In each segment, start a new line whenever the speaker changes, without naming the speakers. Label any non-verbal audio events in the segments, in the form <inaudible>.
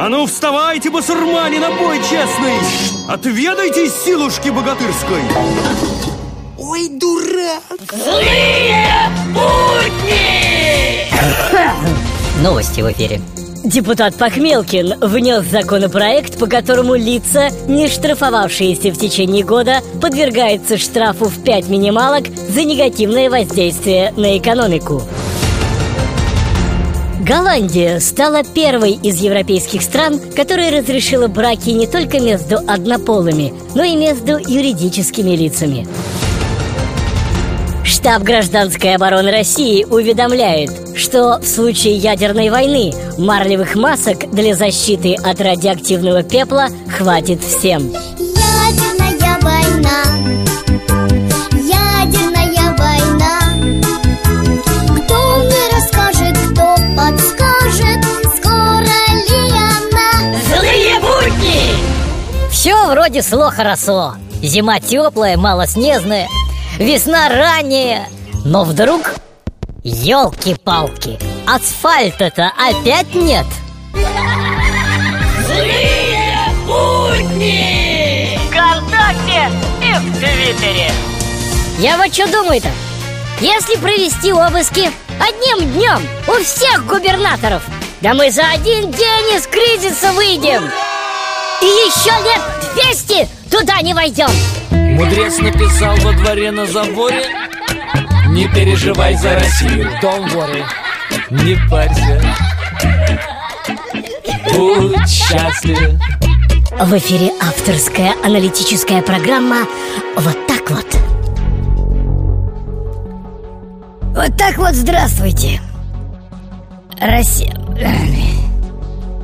А ну вставайте, басурмане, на бой честный! Отведайте силушки богатырской!
Ой, дурак!
Злые будни! <laughs>
Новости в эфире. Депутат Похмелкин внес законопроект, по которому лица, не штрафовавшиеся в течение года, подвергаются штрафу в 5 минималок за негативное воздействие на экономику. Голландия стала первой из европейских стран, которая разрешила браки не только между однополыми, но и между юридическими лицами. Штаб гражданской обороны России уведомляет, что в случае ядерной войны марлевых масок для защиты от радиоактивного пепла хватит всем.
Ядерная война
Все вроде шло хорошо. Зима теплая, малоснежная, весна ранняя. Но вдруг... Елки-палки, асфальта-то опять нет.
Злые будни!
ВКонтакте и в Твиттере. Я вот что думаю-то? Если провести обыски одним днем у всех губернаторов, да мы за один день из кризиса выйдем. И еще лет 200 туда не войдем.
Мудрец написал во дворе на заборе Не переживай за Россию, don't worry Не парься Будь счастлив
В эфире авторская аналитическая программа «Вот так вот». Вот так вот здравствуйте. Россия...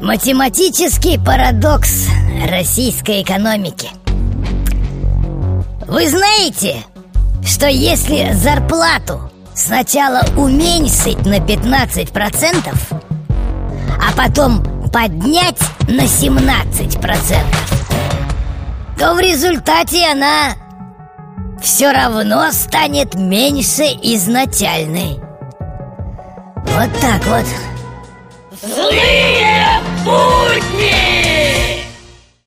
Математический парадокс российской экономики. Вы знаете, что если зарплату сначала уменьшить на 15%, а потом поднять на 17%, то в результате она все равно станет меньше изначальной. Вот так вот.
Злые!